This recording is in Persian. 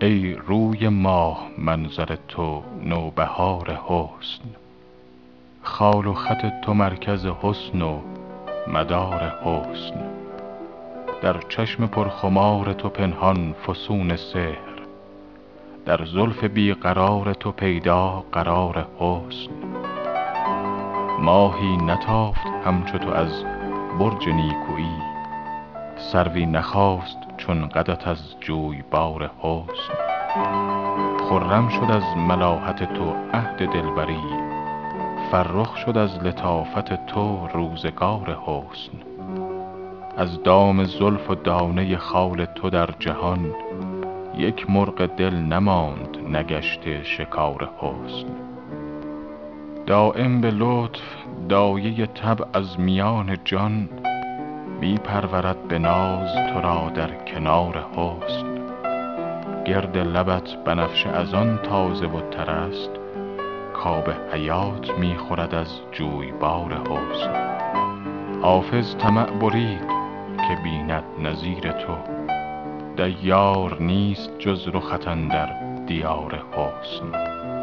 ای روی ماه منظر تو نوبهار حسن. خال و خط تو مرکز حسن و مدار حسن. در چشم پرخمار تو پنهان فسون سحر. در زلف بی قرار تو پیدا قرار حسن. ماهی نتافت همچو تو از برج نیکویی. سروی نخاست چون قدت از جویبار حسن. خرم شد از ملاحت تو عهد دلبری. فرخ شد از لطافت تو روزگار حسن. از دام زلف و دانه خال تو در جهان یک مرغ دل نماند نگشته شکار حسن. دایم به لطف دایه طبع از میان جان می پرورد به ناز تو را در کنار حسن. گرد لبت بنفشه از آن تازه و تر است کآب حیات می خورد از جویبار حسن. حافظ طمع برید که بیند نظیر تو دیار نیست جز رخت اندر دیار حسن.